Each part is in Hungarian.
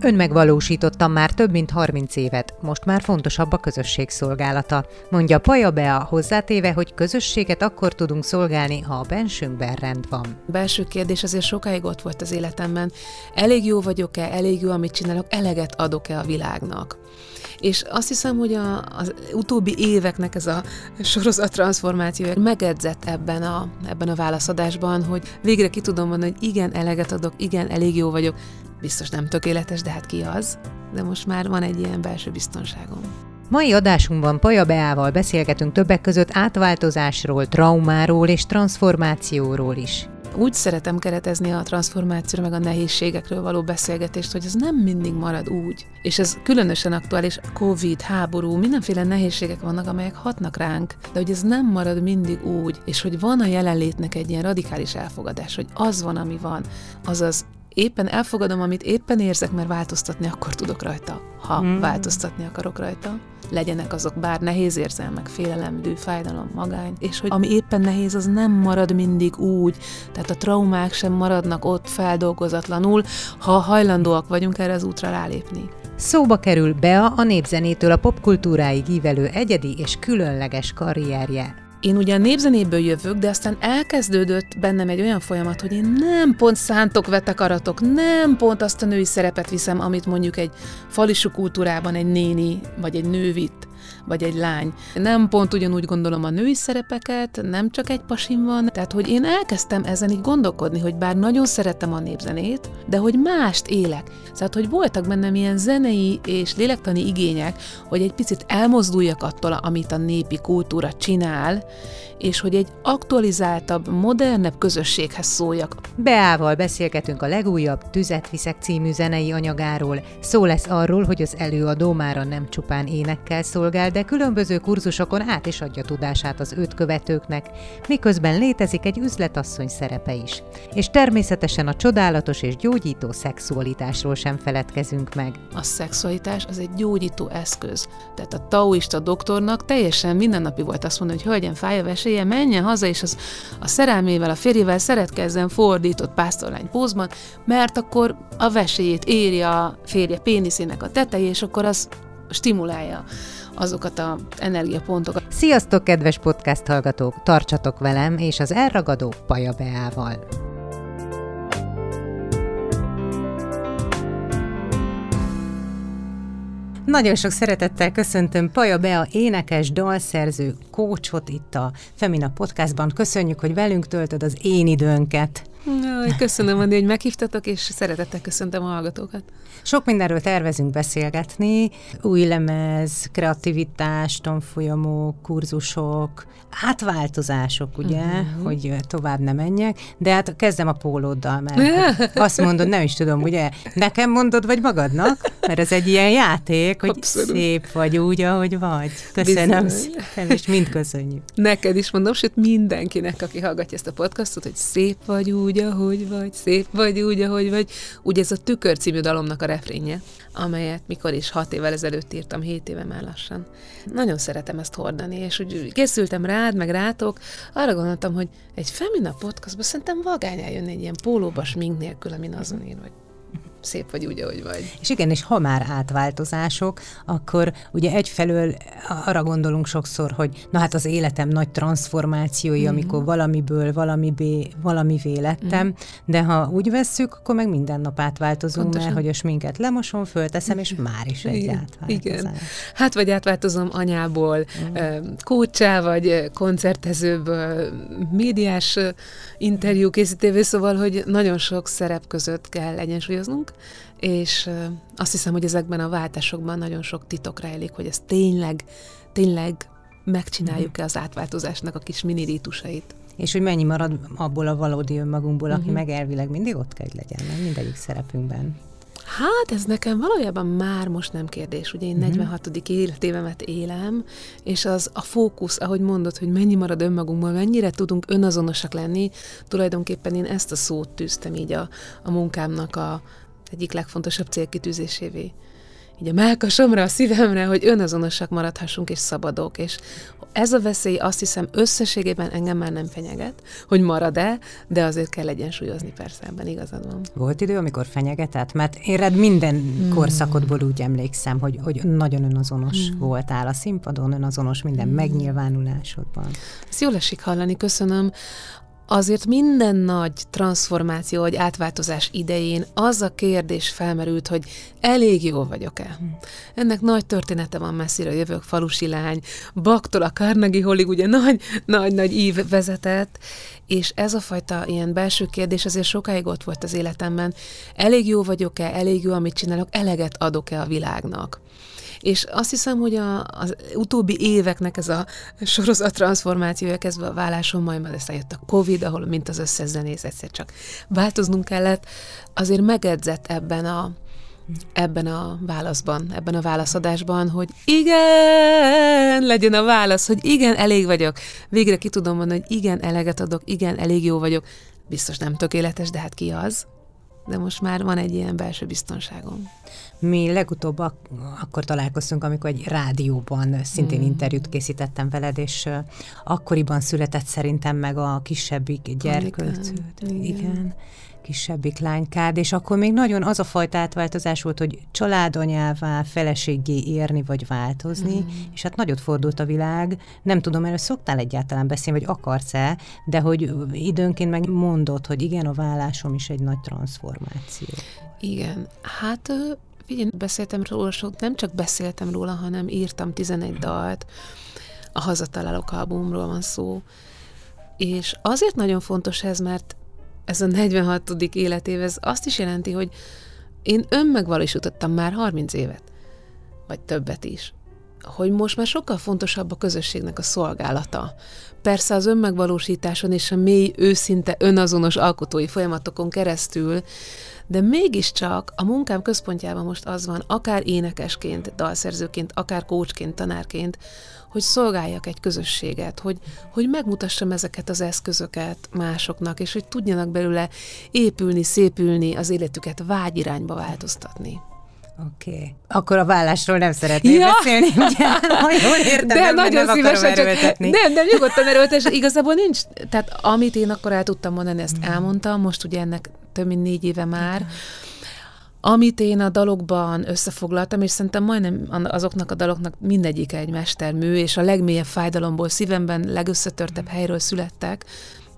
Önmegvalósítottam már több mint 30 évet, most már fontosabb a közösség szolgálata. Mondja Paja Bea hozzátéve, hogy közösséget akkor tudunk szolgálni, ha a bensünkben rend van. A belső kérdés azért sokáig ott volt az életemben. Elég jó vagyok-e, elég jó, amit csinálok, eleget adok-e a világnak. És azt hiszem, hogy a, az utóbbi éveknek ez a sorozat transformációja megedzett ebben a, ebben a válaszadásban, hogy végre ki tudom mondani, hogy igen, eleget adok, igen, elég jó vagyok, biztos nem tökéletes, de hát ki az? De most már van egy ilyen belső biztonságom. Mai adásunkban Paja Beával beszélgetünk többek között átváltozásról, traumáról és transformációról is. Úgy szeretem keretezni a transformációra, meg a nehézségekről való beszélgetést, hogy ez nem mindig marad úgy. És ez különösen aktuális, Covid, háború, mindenféle nehézségek vannak, amelyek hatnak ránk, de hogy ez nem marad mindig úgy, és hogy van a jelenlétnek egy ilyen radikális elfogadás, hogy az van, ami van, azaz éppen elfogadom, amit éppen érzek, mert változtatni akkor tudok rajta, ha mm. változtatni akarok rajta. Legyenek azok bár nehéz érzelmek, félelem, dű, fájdalom, magány, és hogy ami éppen nehéz, az nem marad mindig úgy, tehát a traumák sem maradnak ott feldolgozatlanul, ha hajlandóak vagyunk erre az útra rálépni. Szóba kerül Bea a népzenétől a popkultúráig ívelő egyedi és különleges karrierje. Én ugye a népzenéből jövök, de aztán elkezdődött bennem egy olyan folyamat, hogy én nem pont szántok vetek aratok, nem pont azt a női szerepet viszem, amit mondjuk egy falisú kultúrában egy néni vagy egy nő vitt vagy egy lány. Nem pont ugyanúgy gondolom a női szerepeket, nem csak egy pasim van, tehát hogy én elkezdtem ezen így gondolkodni, hogy bár nagyon szerettem a népzenét, de hogy mást élek. Tehát, hogy voltak bennem ilyen zenei és lélektani igények, hogy egy picit elmozduljak attól, amit a népi kultúra csinál, és hogy egy aktualizáltabb, modernebb közösséghez szóljak. Beával beszélgetünk a legújabb Tüzet Viszek című zenei anyagáról. Szó lesz arról, hogy az előadó mára nem csupán énekkel szolgál, de különböző kurzusokon át is adja tudását az őt követőknek, miközben létezik egy üzletasszony szerepe is. És természetesen a csodálatos és gyógyító szexualitásról sem feledkezünk meg. A szexualitás az egy gyógyító eszköz. Tehát a taoista doktornak teljesen mindennapi volt azt mondani, hogy hölgyen fáj a veséje, menjen haza, és az a szerelmével, a férjével szeretkezzen fordított pásztorlány pózban, mert akkor a veséjét éri a férje péniszének a tetejé, és akkor az stimulálja azokat az energiapontokat. Sziasztok, kedves podcast hallgatók! Tartsatok velem és az elragadó Paja Beával! Nagyon sok szeretettel köszöntöm Paja Bea énekes, dalszerző, kócsot itt a Femina Podcastban. Köszönjük, hogy velünk töltöd az én időnket. Jaj, köszönöm, Andi, hogy meghívtatok, és szeretettel köszöntöm a hallgatókat. Sok mindenről tervezünk beszélgetni, új lemez, kreativitás, tanfolyamok, kurzusok, átváltozások, ugye, uh-huh. hogy tovább nem menjek, de hát kezdem a pólóddal, mert azt mondod, nem is tudom, ugye, nekem mondod, vagy magadnak, mert ez egy ilyen játék, hogy Abszolút. szép vagy úgy, ahogy vagy. Köszönöm Bizony. szépen, és mind köszönjük. Neked is mondom, sőt mindenkinek, aki hallgatja ezt a podcastot, hogy szép vagy úgy, ahogy vagy, szép vagy úgy, ahogy vagy. Ugye ez a Tükör című dalomnak a refrénje, amelyet mikor is hat évvel ezelőtt írtam, hét éve már lassan. Nagyon szeretem ezt hordani, és úgy készültem rád, meg rátok, arra gondoltam, hogy egy Femina podcastban szerintem vagány eljönni egy ilyen pólóba smink nélkül, amin azon ír, hogy szép vagy úgy, ahogy vagy. És igen, és ha már átváltozások, akkor ugye egyfelől arra gondolunk sokszor, hogy na hát az életem nagy transformációi, mm-hmm. amikor valamiből valamibé, valamivé lettem, mm-hmm. de ha úgy vesszük, akkor meg minden nap átváltozunk, Pontosan. mert hogy a sminket lemosom, fölteszem, és már is egy igen, átváltozás. Igen. Hát vagy átváltozom anyából, mm. kócsá, vagy koncertezőből, médiás interjú készítővé, szóval, hogy nagyon sok szerep között kell egyensúlyoznunk, dolog, és azt hiszem, hogy ezekben a váltásokban nagyon sok titok rejlik, hogy ez tényleg, tényleg megcsináljuk-e az átváltozásnak a kis mini rítusait. És hogy mennyi marad abból a valódi önmagunkból, aki uh-huh. meg elvileg mindig ott kell, hogy legyen, nem mindegyik szerepünkben. Hát ez nekem valójában már most nem kérdés. Ugye én mm-hmm. 46. életévemet élem, és az a fókusz, ahogy mondod, hogy mennyi marad önmagunkból, mennyire tudunk önazonosak lenni, tulajdonképpen én ezt a szót tűztem így a, a munkámnak a egyik legfontosabb célkitűzésévé így a melkasomra, a szívemre, hogy önazonosak maradhassunk és szabadok, és ez a veszély azt hiszem összességében engem már nem fenyeget, hogy marad-e, de azért kell egyensúlyozni persze, ebben igazad van. Volt idő, amikor fenyegetett? Mert éred minden mm. korszakodból úgy emlékszem, hogy, hogy nagyon önazonos mm. voltál a színpadon, önazonos minden mm. megnyilvánulásodban. Ezt jól esik hallani, köszönöm azért minden nagy transformáció vagy átváltozás idején az a kérdés felmerült, hogy elég jó vagyok-e. Ennek nagy története van messzire, jövök falusi lány, Baktól a Carnegie Hallig ugye nagy, nagy, nagy ív vezetett, és ez a fajta ilyen belső kérdés azért sokáig ott volt az életemben. Elég jó vagyok-e, elég jó, amit csinálok, eleget adok-e a világnak. És azt hiszem, hogy a, az utóbbi éveknek ez a sorozat transformációja kezdve a válláson, majd majd jött a Covid, ahol mint az összes zenész egyszer csak változnunk kellett, azért megedzett ebben a, ebben a válaszban, ebben a válaszadásban, hogy igen, legyen a válasz, hogy igen, elég vagyok. Végre ki tudom mondani, hogy igen, eleget adok, igen, elég jó vagyok. Biztos nem tökéletes, de hát ki az? De most már van egy ilyen belső biztonságom. Mi legutóbb ak- akkor találkoztunk, amikor egy rádióban szintén mm. interjút készítettem veled, és akkoriban született szerintem meg a kisebbik gyerkőc. Igen. igen kisebbik lánykád, és akkor még nagyon az a fajta átváltozás volt, hogy családanyává, feleségé érni vagy változni, mm. és hát nagyot fordult a világ. Nem tudom, erről szoktál egyáltalán beszélni, vagy akarsz-e, de hogy időnként meg mondod, hogy igen, a vállásom is egy nagy transformáció. Igen, hát figyelj, beszéltem róla sok, nem csak beszéltem róla, hanem írtam 11 dalt, a Hazatalálok albumról van szó, és azért nagyon fontos ez, mert ez a 46. életév, ez azt is jelenti, hogy én önmegvalósítottam már 30 évet, vagy többet is hogy most már sokkal fontosabb a közösségnek a szolgálata. Persze az önmegvalósításon és a mély, őszinte, önazonos alkotói folyamatokon keresztül, de mégiscsak a munkám központjában most az van, akár énekesként, dalszerzőként, akár kócsként, tanárként, hogy szolgáljak egy közösséget, hogy, hogy megmutassam ezeket az eszközöket másoknak, és hogy tudjanak belőle épülni, szépülni, az életüket vágyirányba változtatni. Oké. Okay. Akkor a vállásról nem szeretnék ja. beszélni, ugye? Ha jól értem, de nem, nagyon nem szívesen csak, Nem, nem, nyugodtan erőltes. Igazából nincs, tehát amit én akkor el tudtam mondani, ezt mm. elmondtam, most ugye ennek több mint négy éve már. Okay. Amit én a dalokban összefoglaltam, és szerintem majdnem azoknak a daloknak mindegyike egy mestermű, és a legmélyebb fájdalomból, szívemben legösszetörtebb helyről születtek,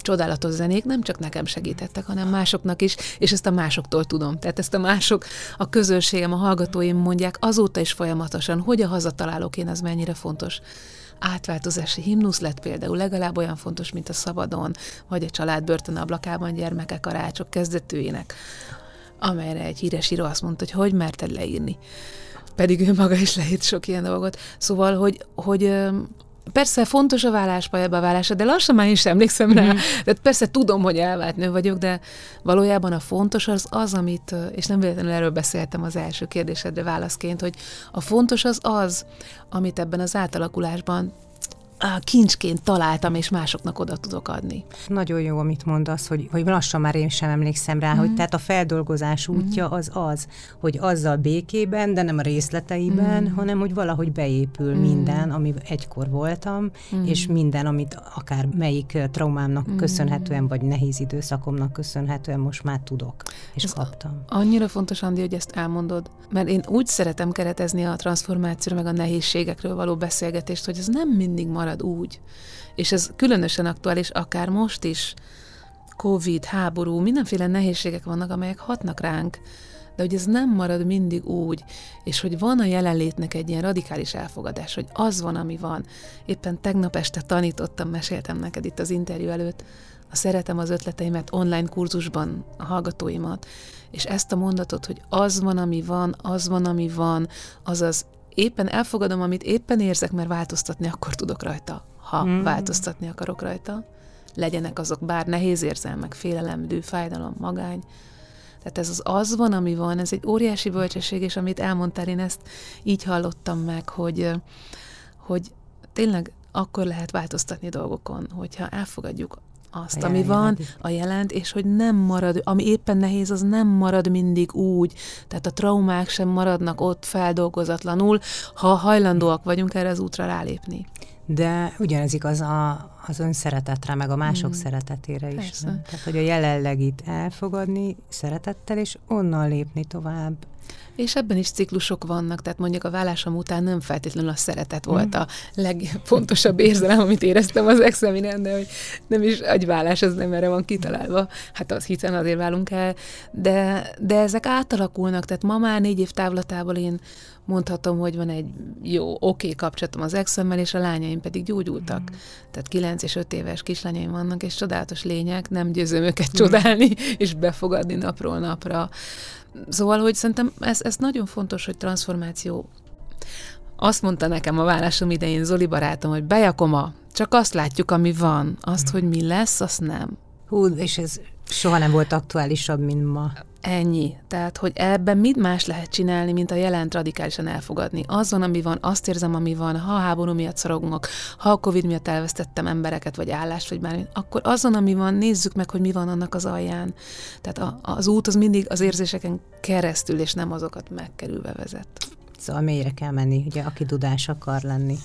csodálatos zenék nem csak nekem segítettek, hanem másoknak is, és ezt a másoktól tudom. Tehát ezt a mások, a közönségem, a hallgatóim mondják azóta is folyamatosan, hogy a hazatalálok én, az mennyire fontos átváltozási himnusz lett például legalább olyan fontos, mint a szabadon, vagy a család börtön ablakában gyermekek a rácsok kezdetőjének, amelyre egy híres író azt mondta, hogy hogy merted leírni. Pedig ő maga is leírt sok ilyen dolgot. Szóval, hogy, hogy Persze fontos a vállás, pályaba válása, de lassan már is emlékszem rá. Mm. Tehát persze tudom, hogy elvált nő vagyok, de valójában a fontos az az, amit, és nem véletlenül erről beszéltem az első kérdésedre válaszként, hogy a fontos az az, amit ebben az átalakulásban kincsként találtam, és másoknak oda tudok adni. Nagyon jó, amit mondasz, hogy, hogy lassan már én sem emlékszem rá, mm. hogy tehát a feldolgozás mhm. útja az az, hogy azzal békében, de nem a részleteiben, mm. hanem hogy valahogy beépül mm. minden, ami egykor voltam, mm. és minden, amit akár melyik traumámnak mm. köszönhetően, vagy nehéz időszakomnak köszönhetően most már tudok, és Ez kaptam. Annyira fontos, Andi, hogy ezt elmondod, mert én úgy szeretem keretezni a transformációra, meg a nehézségekről való beszélgetést, hogy ez nem mindig marad marad úgy. És ez különösen aktuális, akár most is, Covid, háború, mindenféle nehézségek vannak, amelyek hatnak ránk, de hogy ez nem marad mindig úgy, és hogy van a jelenlétnek egy ilyen radikális elfogadás, hogy az van, ami van. Éppen tegnap este tanítottam, meséltem neked itt az interjú előtt, szeretem az ötleteimet online kurzusban, a hallgatóimat, és ezt a mondatot, hogy az van, ami van, az van, ami van, azaz éppen elfogadom, amit éppen érzek, mert változtatni akkor tudok rajta, ha mm. változtatni akarok rajta. Legyenek azok bár nehéz érzelmek, félelem, dű, fájdalom, magány. Tehát ez az az van, ami van, ez egy óriási bölcsesség, és amit elmondtál, én ezt így hallottam meg, hogy, hogy tényleg akkor lehet változtatni dolgokon, hogyha elfogadjuk azt, a ami van, a jelent, és hogy nem marad, ami éppen nehéz, az nem marad mindig úgy, tehát a traumák sem maradnak ott feldolgozatlanul, ha hajlandóak vagyunk erre az útra rálépni. De ugyanez igaz a, az önszeretetre, meg a mások mm. szeretetére is. Nem? Tehát, hogy a jelenlegit elfogadni szeretettel, és onnan lépni tovább. És ebben is ciklusok vannak, tehát mondjuk a vállásom után nem feltétlenül a szeretet mm. volt a legfontosabb érzelem, amit éreztem az examinen, de hogy nem is egy vállás, az nem erre van kitalálva. Hát az hiszen azért válunk el, de, de ezek átalakulnak, tehát ma már négy év távlatából én mondhatom, hogy van egy jó, oké okay kapcsolatom az exemmel, és a lányaim pedig gyógyultak. Mm. Tehát 9 és 5 éves kislányaim vannak, és csodálatos lények, nem győzöm őket mm. csodálni, és befogadni napról napra. Szóval, hogy szerintem ez, ez nagyon fontos, hogy transformáció. Azt mondta nekem a vállásom idején Zoli barátom, hogy bejakoma, csak azt látjuk, ami van. Azt, mm. hogy mi lesz, azt nem. Hú, és ez soha nem volt aktuálisabb, mint ma. Ennyi. Tehát, hogy ebben mit más lehet csinálni, mint a jelent radikálisan elfogadni. Azon, ami van, azt érzem, ami van, ha a háború miatt szorogunk, ha a Covid miatt elvesztettem embereket, vagy állást, vagy bármi, akkor azon, ami van, nézzük meg, hogy mi van annak az alján. Tehát a, az út az mindig az érzéseken keresztül, és nem azokat megkerülve vezet. Szóval mélyre kell menni, ugye, aki tudás akar lenni.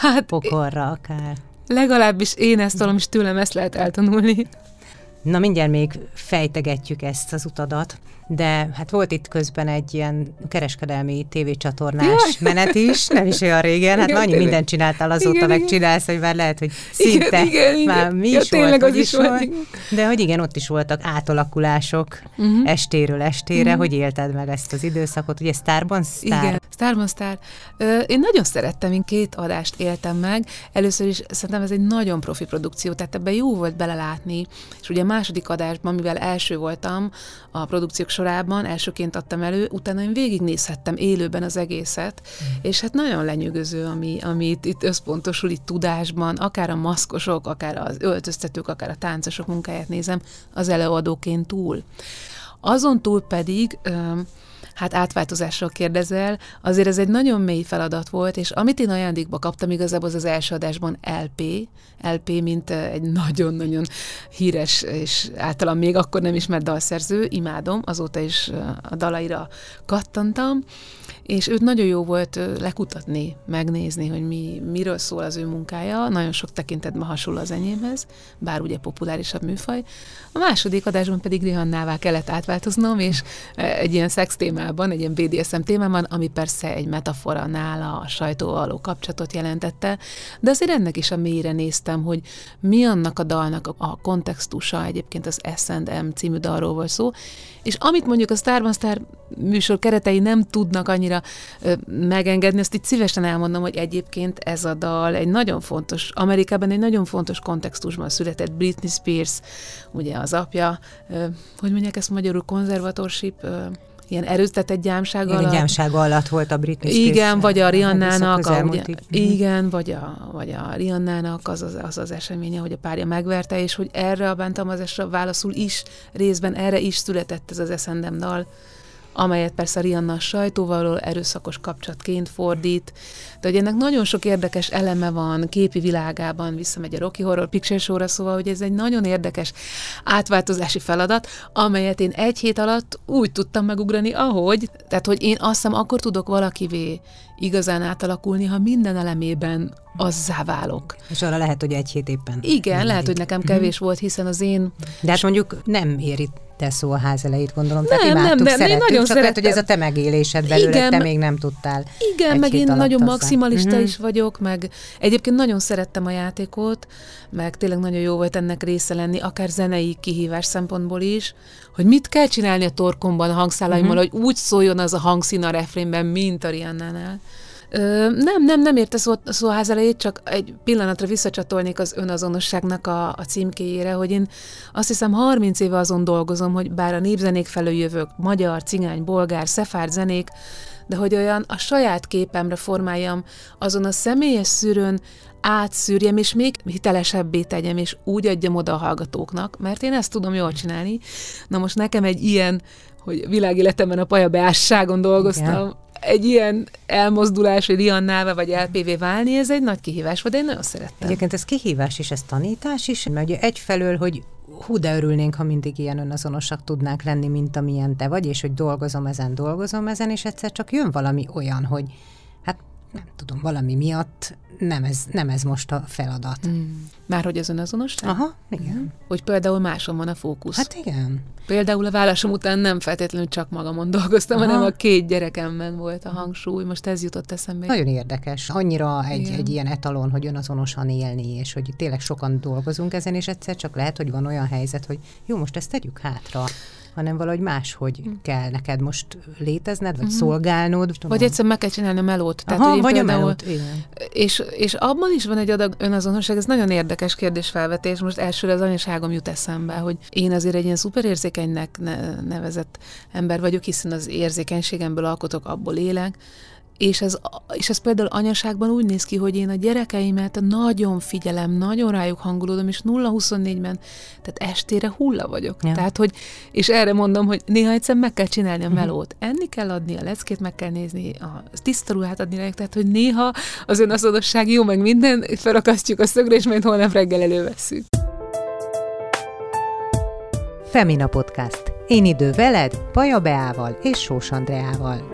Hát, Pokorra akár. Legalábbis én ezt tudom, és tőlem ezt lehet eltanulni. Na mindjárt még fejtegetjük ezt az utadat, de hát volt itt közben egy ilyen kereskedelmi tévécsatornás Jaj. menet is, nem is olyan régen, hát igen, annyi mindent csináltál azóta, igen, megcsinálsz, hogy már lehet, hogy szinte igen, igen, már mi is ja, volt, az is volt, volt. De hogy igen, ott is voltak átalakulások uh-huh. estéről estére, uh-huh. hogy élted meg ezt az időszakot, ugye Starban Star? Igen, Starban Star. Én nagyon szerettem, én két adást éltem meg, először is szerintem ez egy nagyon profi produkció, tehát ebben jó volt belelátni, és ugye a második adásban, mivel első voltam a produkciók sorában, elsőként adtam elő, utána én végignézhettem élőben az egészet, mm. és hát nagyon lenyűgöző, ami, ami itt, itt összpontosul, itt tudásban, akár a maszkosok, akár az öltöztetők, akár a táncosok munkáját nézem, az előadóként túl. Azon túl pedig hát átváltozásról kérdezel, azért ez egy nagyon mély feladat volt, és amit én ajándékba kaptam igazából az az első adásban LP, LP, mint egy nagyon-nagyon híres, és általán még akkor nem ismert dalszerző, imádom, azóta is a dalaira kattantam, és őt nagyon jó volt lekutatni, megnézni, hogy mi, miről szól az ő munkája, nagyon sok tekintetben hasonló az enyémhez, bár ugye populárisabb műfaj. A második adásban pedig Rihannává kellett átváltoznom, és egy ilyen szex témában, egy ilyen BDSM témában, ami persze egy metafora nála a sajtóval való kapcsolatot jelentette, de azért ennek is a mélyre néztem, hogy mi annak a dalnak a kontextusa, egyébként az S&M című dalról volt szó, és amit mondjuk a Starban Star műsor keretei nem tudnak annyira ö, megengedni, azt itt szívesen elmondom, hogy egyébként ez a dal egy nagyon fontos, Amerikában egy nagyon fontos kontextusban született Britney Spears, ugye az apja, ö, hogy mondják ezt magyarul, konzervatorship, ö, ilyen erőztetett gyámság igen, alatt. gyámság alatt volt a Britney Spears. Igen, vagy a Rihannának, a, ugye, igen, vagy a, vagy a Rihannának az az, az az eseménye, hogy a párja megverte, és hogy erre a bántalmazásra válaszul is, részben erre is született ez az eszendem dal, amelyet persze Rihanna a sajtóval erőszakos kapcsolatként fordít, de hogy ennek nagyon sok érdekes eleme van képi világában, visszamegy a Rocky Horror Picture Show-ra, szóval, hogy ez egy nagyon érdekes átváltozási feladat, amelyet én egy hét alatt úgy tudtam megugrani, ahogy, tehát, hogy én azt hiszem, akkor tudok valakivé igazán átalakulni, ha minden elemében azzá válok. És arra lehet, hogy egy hét éppen. Igen, lehet, hogy nekem kevés volt, hiszen az én... De hát mondjuk nem éri te szó a ház elejét, gondolom. Tehát nem, imádtuk, nem, nem, szerettük, nagyon csak lehet, hogy ez a te megélésed belőle, igen, te még nem tudtál. Igen, meg én nagyon maximalista uh-huh. is vagyok, meg egyébként nagyon szerettem a játékot, meg tényleg nagyon jó volt ennek része lenni, akár zenei kihívás szempontból is, hogy mit kell csinálni a torkomban, a hangszálaimmal, uh-huh. hogy úgy szóljon az a hangszín a refrénben, mint a Rihanna-nál Ö, nem, nem, nem érte szó, szóház elejét, csak egy pillanatra visszacsatolnék az önazonosságnak a, a címkéjére, hogy én azt hiszem 30 éve azon dolgozom, hogy bár a népzenék felől jövök, magyar, cigány, bolgár, szefárd zenék, de hogy olyan a saját képemre formáljam, azon a személyes szűrőn átszűrjem, és még hitelesebbé tegyem, és úgy adjam oda a hallgatóknak, mert én ezt tudom jól csinálni. Na most nekem egy ilyen, hogy világéletemben a pajabeásságon dolgoztam, Igen egy ilyen elmozdulás, hogy Riannává vagy LPV válni, ez egy nagy kihívás volt, de én nagyon szerettem. Egyébként ez kihívás is, ez tanítás is, mert egyfelől, hogy hú, de örülnénk, ha mindig ilyen önazonosak tudnánk lenni, mint amilyen te vagy, és hogy dolgozom ezen, dolgozom ezen, és egyszer csak jön valami olyan, hogy nem tudom, valami miatt nem ez, nem ez most a feladat. Mm. Már hogy az önazonosság? Aha, igen. Hogy például máson van a fókusz. Hát igen. Például a vállásom után nem feltétlenül csak magamon dolgoztam, Aha. hanem a két gyerekemben volt a hangsúly. Most ez jutott eszembe. Nagyon érdekes. Annyira egy, egy ilyen etalon, hogy önazonosan élni, és hogy tényleg sokan dolgozunk ezen, és egyszer csak lehet, hogy van olyan helyzet, hogy jó, most ezt tegyük hátra hanem valahogy máshogy mm. kell neked most létezned, vagy mm-hmm. szolgálnod. Tudom. Vagy egyszer meg kell csinálni a melót. Tehát, Aha, vagy például, a melót, igen. És, és abban is van egy adag önazonosság, ez nagyon érdekes kérdésfelvetés. Most elsőre az anyaságom jut eszembe, hogy én azért egy ilyen szuperérzékenynek nevezett ember vagyok, hiszen az érzékenységemből alkotok, abból élek, és ez, és ez például anyaságban úgy néz ki, hogy én a gyerekeimet nagyon figyelem, nagyon rájuk hangulódom, és 0-24-ben, tehát estére hulla vagyok. Ja. Tehát, hogy, és erre mondom, hogy néha egyszer meg kell csinálni a mhm. melót. Enni kell adni, a leckét meg kell nézni, a tiszta ruhát adni rájuk, tehát, hogy néha az önazonosság jó, meg minden, felakasztjuk a szögre, és majd holnap reggel elővesszük. Femina Podcast. Én idő veled, Paja Beával és Sós Andreával.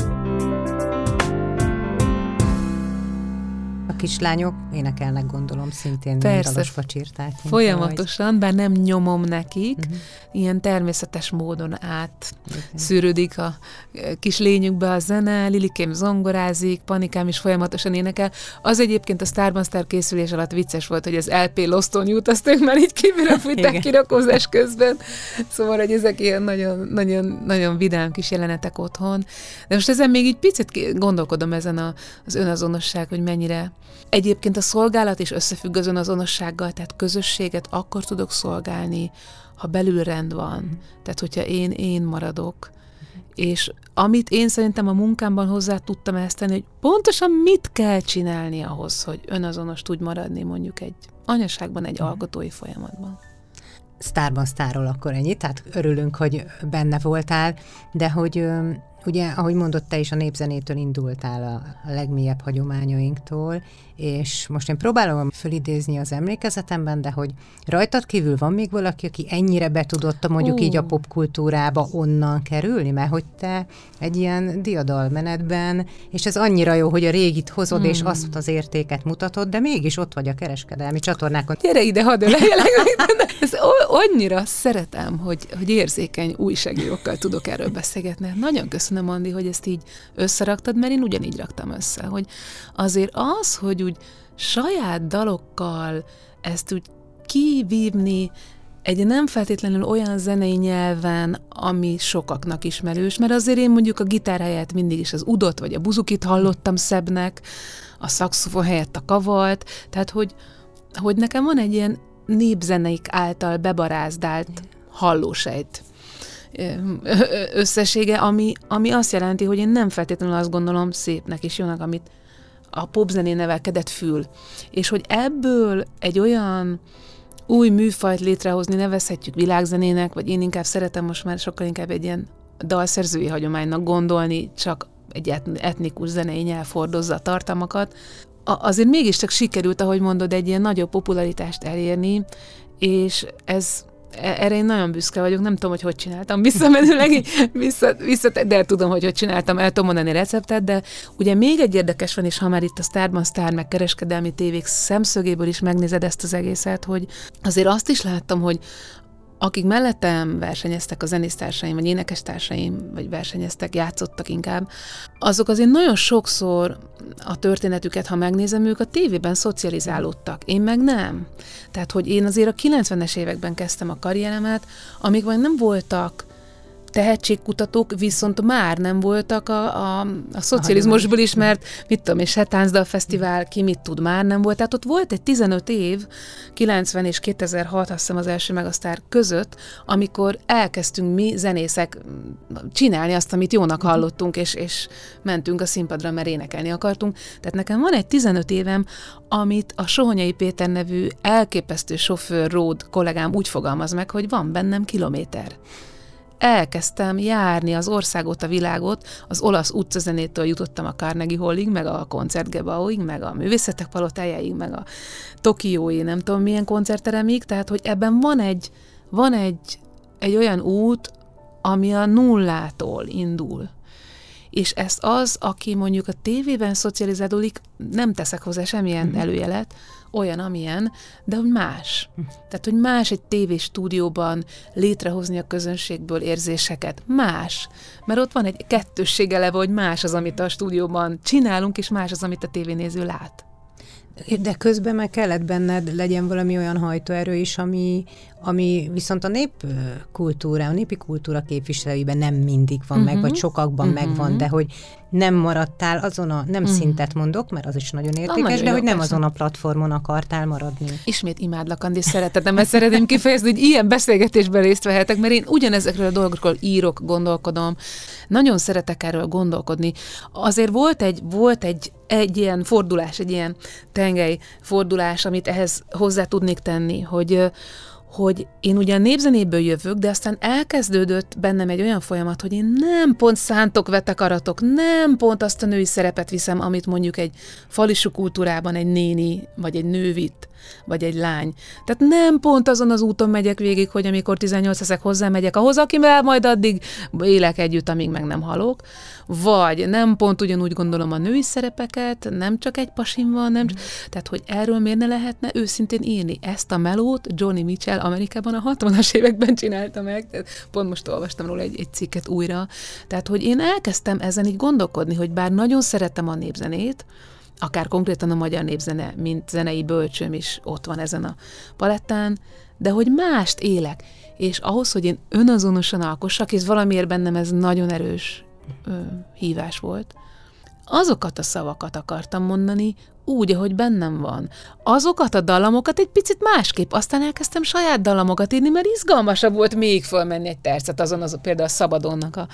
Kislányok énekelnek, gondolom, szintén Persze, facsirtát. Folyamatosan, vagy. bár nem nyomom nekik, uh-huh. ilyen természetes módon át szűrődik a kis lényükbe a zene, Lilikém zongorázik, Panikám is folyamatosan énekel. Az egyébként a Starban Star készülés alatt vicces volt, hogy az LP Loston jut, azt ők már így kívülre fújták kirakózás közben. Szóval, hogy ezek ilyen nagyon, nagyon, nagyon vidám kis jelenetek otthon. De most ezen még így picit gondolkodom ezen a, az önazonosság, hogy mennyire Egyébként a szolgálat is összefügg az önazonossággal, tehát közösséget akkor tudok szolgálni, ha belül rend van. Tehát, hogyha én én maradok, és amit én szerintem a munkámban hozzá tudtam ezt tenni, hogy pontosan mit kell csinálni ahhoz, hogy önazonos tudj maradni mondjuk egy anyaságban, egy mm. alkotói folyamatban. Sztárban sztárról akkor ennyi, tehát örülünk, hogy benne voltál, de hogy ugye, ahogy mondott, te is a népzenétől indultál a, a legmélyebb hagyományainktól, és most én próbálom fölidézni az emlékezetemben, de hogy rajtad kívül van még valaki, aki ennyire be tudott mondjuk uh. így a popkultúrába onnan kerülni, mert hogy te egy ilyen diadalmenetben, és ez annyira jó, hogy a régit hozod, hmm. és azt az értéket mutatod, de mégis ott vagy a kereskedelmi csatornákon. Gyere ide, hadd öleljelek, ez annyira szeretem, hogy, hogy érzékeny újságírókkal tudok erről beszélgetni. Nagyon köszönöm, Andi, hogy ezt így összeraktad, mert én ugyanígy raktam össze, hogy azért az, hogy úgy saját dalokkal ezt úgy kivívni egy nem feltétlenül olyan zenei nyelven, ami sokaknak ismerős, mert azért én mondjuk a gitár helyett mindig is az udot vagy a buzukit hallottam szebbnek, a szakszofon helyett a kavalt, tehát hogy, hogy nekem van egy ilyen népzeneik által bebarázdált hallósejt összessége, ami, ami azt jelenti, hogy én nem feltétlenül azt gondolom szépnek és jónak, amit a popzenén nevelkedett fül. És hogy ebből egy olyan új műfajt létrehozni nevezhetjük világzenének, vagy én inkább szeretem most már sokkal inkább egy ilyen dalszerzői hagyománynak gondolni, csak egy etnikus zenei nyelv hordozza a tartalmakat, azért mégiscsak sikerült, ahogy mondod, egy ilyen nagyobb popularitást elérni, és ez erre én nagyon büszke vagyok, nem tudom, hogy hogy csináltam visszamenőleg, vissza, vissza, de tudom, hogy hogy csináltam, el tudom mondani receptet, de ugye még egy érdekes van, és ha már itt a Starban Star meg kereskedelmi tévék szemszögéből is megnézed ezt az egészet, hogy azért azt is láttam, hogy akik mellettem versenyeztek a zenésztársaim, vagy énekestársaim, vagy versenyeztek, játszottak inkább, azok azért nagyon sokszor a történetüket, ha megnézem, ők a tévében szocializálódtak. Én meg nem. Tehát, hogy én azért a 90-es években kezdtem a karrieremet, amik majd nem voltak tehetségkutatók viszont már nem voltak a, a, a szocializmusból is, mert mit tudom, és Hetánsdal Fesztivál, ki mit tud, már nem volt. Tehát ott volt egy 15 év, 90 és 2006, azt hiszem az első meg a sztár között, amikor elkezdtünk mi zenészek csinálni azt, amit jónak hallottunk, és, és mentünk a színpadra, mert énekelni akartunk. Tehát nekem van egy 15 évem, amit a Sohonyai Péter nevű elképesztő sofőr, ród kollégám úgy fogalmaz meg, hogy van bennem kilométer elkezdtem járni az országot, a világot, az olasz utcazenétől jutottam a Carnegie Hallig, meg a Koncertgebauig, meg a Művészetek Palotájáig, meg a Tokiói, nem tudom milyen koncertteremig, tehát hogy ebben van egy, van egy, egy olyan út, ami a nullától indul. És ezt az, aki mondjuk a tévében szocializálódik, nem teszek hozzá semmilyen mm-hmm. előjelet, olyan, amilyen, de hogy más. Tehát, hogy más egy tévéstúdióban létrehozni a közönségből érzéseket. Más. Mert ott van egy kettősség eleve, hogy más az, amit a stúdióban csinálunk, és más az, amit a tévénéző lát. De közben meg kellett benned legyen valami olyan hajtóerő is, ami, ami viszont a népkultúra, a népi kultúra képviselőiben nem mindig van uh-huh. meg, vagy mhm. sokakban uh-huh. megvan, de hogy nem maradtál azon a, nem uh-huh. szintet mondok, mert az is nagyon értékes, nagyon de jó, hogy nem persze. azon a platformon akartál maradni. Ismét imádlak, Andi, szeretetem, mert szeretném kifejezni, hogy ilyen beszélgetésben részt vehetek, mert én ugyanezekről a dolgokról írok, gondolkodom, nagyon szeretek erről gondolkodni. Azért volt egy, volt egy, egy ilyen fordulás, egy ilyen tengely fordulás, amit ehhez hozzá tudnék tenni, hogy hogy én ugyan népzenéből jövök, de aztán elkezdődött bennem egy olyan folyamat, hogy én nem pont szántok vetek aratok, nem pont azt a női szerepet viszem, amit mondjuk egy falisú kultúrában egy néni vagy egy nő vitt, vagy egy lány. Tehát nem pont azon az úton megyek végig, hogy amikor 18 leszek hozzá megyek ahhoz, akivel majd addig élek együtt, amíg meg nem halok, vagy nem pont ugyanúgy gondolom a női szerepeket, nem csak egy pasim van, nem, mm. tehát hogy erről miért ne lehetne őszintén írni. Ezt a melót Johnny Mitchell Amerikában a 60-as években csinálta meg, tehát pont most olvastam róla egy, egy cikket újra, tehát hogy én elkezdtem ezen így gondolkodni, hogy bár nagyon szeretem a népzenét, akár konkrétan a magyar népzene, mint zenei bölcsöm is ott van ezen a palettán, de hogy mást élek. És ahhoz, hogy én önazonosan alkossak, és valamiért bennem ez nagyon erős ö, hívás volt, azokat a szavakat akartam mondani, úgy, ahogy bennem van. Azokat a dalamokat egy picit másképp, aztán elkezdtem saját dalamokat írni, mert izgalmasabb volt még fölmenni egy tercet, azon az például a Szabadonnak, a,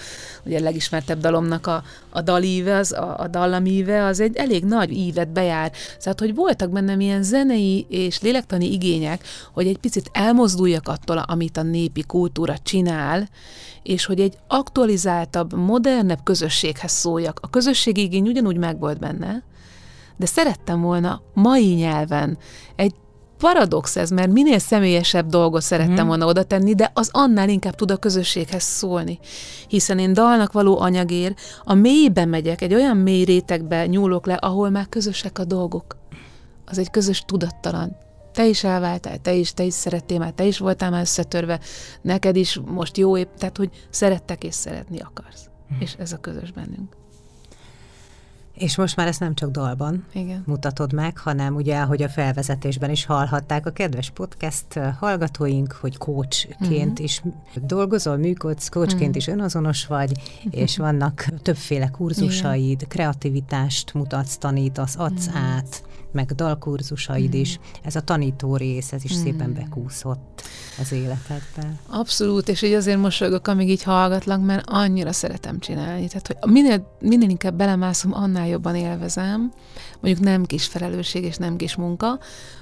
ugye a legismertebb dalomnak a, a dalíve, az, a, a dallamíve, az egy elég nagy ívet bejár. Tehát, hogy voltak bennem ilyen zenei és lélektani igények, hogy egy picit elmozduljak attól, amit a népi kultúra csinál, és hogy egy aktualizáltabb, modernebb közösséghez szóljak. A közösségi igény ugyanúgy megvolt benne, de szerettem volna mai nyelven egy paradox ez, mert minél személyesebb dolgot szerettem hmm. volna oda tenni, de az annál inkább tud a közösséghez szólni. Hiszen én dalnak való anyagér a mélybe megyek, egy olyan mély rétegbe nyúlok le, ahol már közösek a dolgok. Az egy közös tudattalan. Te is elváltál, te is, te is szerettél már, te is voltál már összetörve, neked is most jó épp, tehát hogy szerettek és szeretni akarsz. Hmm. És ez a közös bennünk. És most már ezt nem csak dalban Igen. mutatod meg, hanem ugye, hogy a felvezetésben is hallhatták a kedves podcast hallgatóink, hogy coachként uh-huh. is dolgozol, működsz, coachként uh-huh. is önazonos vagy, uh-huh. és vannak többféle kurzusaid, Igen. kreativitást mutatsz, tanítasz, adsz uh-huh. át, meg dalkurzusaid mm. is. Ez a tanító rész, ez is mm. szépen bekúszott az életedbe. Abszolút, és így azért mosolygok, amíg így hallgatlak, mert annyira szeretem csinálni. Tehát, hogy minél, minél inkább belemászom, annál jobban élvezem. Mondjuk nem kis felelősség és nem kis munka.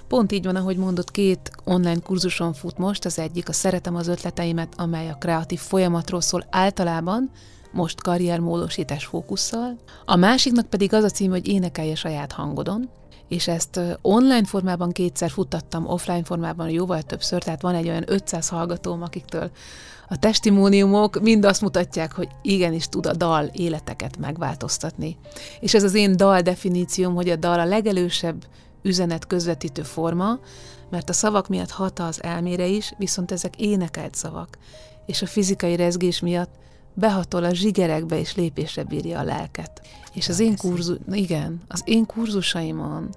Pont így van, ahogy mondott, két online kurzuson fut most. Az egyik a Szeretem az ötleteimet, amely a kreatív folyamatról szól általában, most karriermódosítás fókusszal. A másiknak pedig az a cím, hogy énekelje saját hangodon, és ezt online formában kétszer futtattam, offline formában jóval többször, tehát van egy olyan 500 hallgatóm, akiktől a testimóniumok mind azt mutatják, hogy igenis tud a dal életeket megváltoztatni. És ez az én dal definícióm, hogy a dal a legelősebb üzenet közvetítő forma, mert a szavak miatt hat az elmére is, viszont ezek énekelt szavak, és a fizikai rezgés miatt behatol a zsigerekbe és lépésre bírja a lelket. És az én kurzus, igen, az én kurzusaimon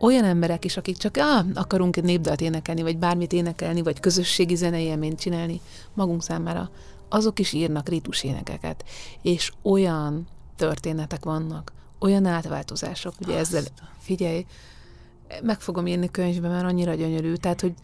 olyan emberek is, akik csak ah, akarunk egy népdalt énekelni, vagy bármit énekelni, vagy közösségi zenei élményt csinálni magunk számára, azok is írnak rítusénekeket, és olyan történetek vannak, olyan átváltozások, ugye ezzel, figyelj, meg fogom írni könyvbe, mert annyira gyönyörű, tehát, hogy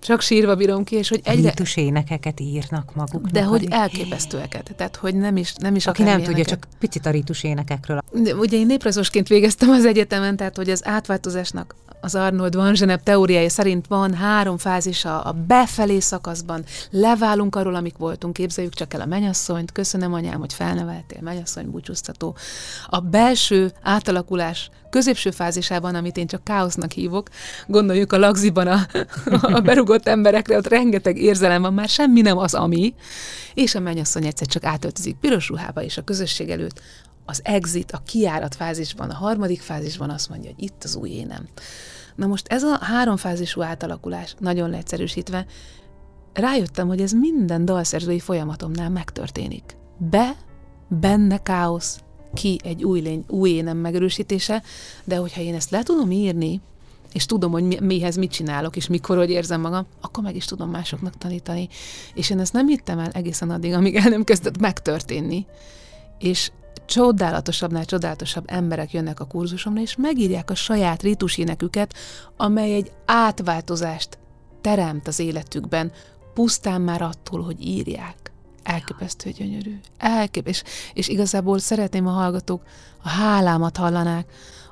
csak sírva bírom ki, és hogy egyre... Rítus énekeket írnak maguknak. De hogy elképesztőeket, tehát hogy nem is, nem is Aki nem tudja, csak picit a rítus énekekről. De, ugye én néprajzosként végeztem az egyetemen, tehát hogy az átváltozásnak az Arnold van Zsenep teóriája szerint van három fázisa a befelé szakaszban. Leválunk arról, amik voltunk, képzeljük csak el a menyasszonyt, köszönöm anyám, hogy felneveltél, menyasszony búcsúztató. A belső átalakulás középső fázisában, amit én csak káosznak hívok, gondoljuk a lagziban a, a berugott emberekre, ott rengeteg érzelem van, már semmi nem az, ami, és a menyasszony egyszer csak átöltözik piros ruhába, és a közösség előtt az exit, a kiárat fázisban, a harmadik fázisban azt mondja, hogy itt az új énem. Na most ez a háromfázisú átalakulás, nagyon leegyszerűsítve, rájöttem, hogy ez minden dalszerzői folyamatomnál megtörténik. Be, benne káosz, ki egy új lény, új énem megerősítése, de hogyha én ezt le tudom írni, és tudom, hogy mi, mihez mit csinálok, és mikor, hogy érzem magam, akkor meg is tudom másoknak tanítani. És én ezt nem hittem el egészen addig, amíg el nem kezdett megtörténni. És csodálatosabbnál csodálatosabb emberek jönnek a kurzusomra, és megírják a saját rítuséneküket, amely egy átváltozást teremt az életükben, pusztán már attól, hogy írják. Elképesztő gyönyörű. Elkép, és, és igazából szeretném a hallgatók a hálámat hallanák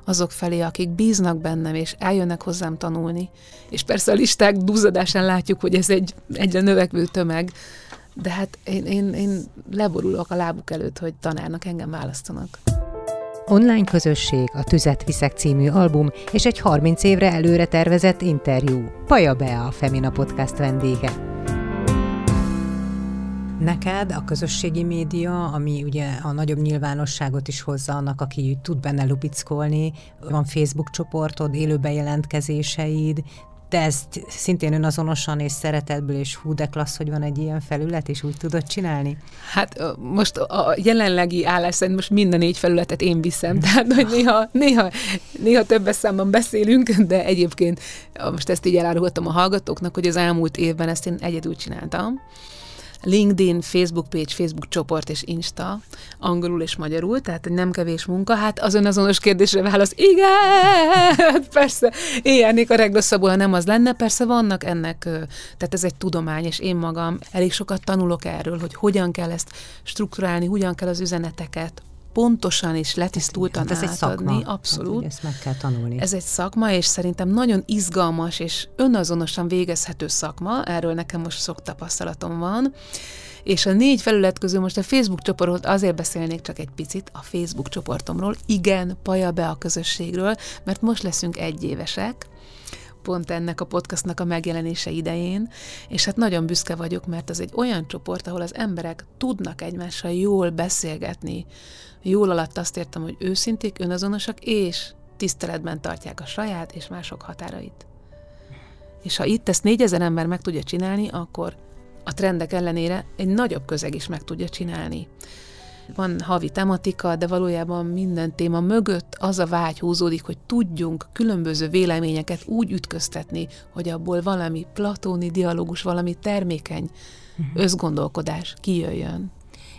azok felé, akik bíznak bennem, és eljönnek hozzám tanulni. És persze a listák duzzadásán látjuk, hogy ez egy egyre növekvő tömeg, de hát én, én, én leborulok a lábuk előtt, hogy tanárnak engem választanak. Online közösség, a Tüzet Viszek című album és egy 30 évre előre tervezett interjú. Paja Bea a Femina Podcast vendége. Neked a közösségi média, ami ugye a nagyobb nyilvánosságot is hozza annak, aki tud benne lupickolni, van Facebook csoportod, élő bejelentkezéseid, te ezt szintén önazonosan és szeretetből, és hú, de klassz, hogy van egy ilyen felület, és úgy tudod csinálni? Hát most a jelenlegi állás szerint most minden négy felületet én viszem, tehát hogy néha, néha, néha többes számban beszélünk, de egyébként most ezt így elárultam a hallgatóknak, hogy az elmúlt évben ezt én egyedül csináltam. LinkedIn, Facebook page, Facebook csoport és Insta, angolul és magyarul, tehát nem kevés munka. Hát az önazonos kérdésre válasz, igen, persze, én járnék a legrosszabbul, ha nem az lenne, persze vannak ennek, tehát ez egy tudomány, és én magam elég sokat tanulok erről, hogy hogyan kell ezt strukturálni, hogyan kell az üzeneteket pontosan és letisztultan hát ez egy szakma. Abszolút. Hát, ezt meg kell tanulni. Ez egy szakma, és szerintem nagyon izgalmas és önazonosan végezhető szakma, erről nekem most sok tapasztalatom van. És a négy felület közül most a Facebook csoportot azért beszélnék csak egy picit a Facebook csoportomról. Igen, paja be a közösségről, mert most leszünk egyévesek, pont ennek a podcastnak a megjelenése idején, és hát nagyon büszke vagyok, mert ez egy olyan csoport, ahol az emberek tudnak egymással jól beszélgetni, Jól alatt azt értem, hogy őszinték, önazonosak, és tiszteletben tartják a saját és mások határait. És ha itt ezt négyezer ember meg tudja csinálni, akkor a trendek ellenére egy nagyobb közeg is meg tudja csinálni. Van havi tematika, de valójában minden téma mögött az a vágy húzódik, hogy tudjunk különböző véleményeket úgy ütköztetni, hogy abból valami platóni dialógus, valami termékeny uh-huh. összgondolkodás kijöjjön.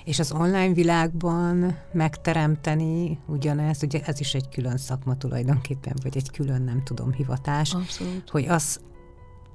És az online világban megteremteni ugyanezt, ugye ez is egy külön szakma tulajdonképpen, vagy egy külön, nem tudom, hivatás, Abszolút. hogy az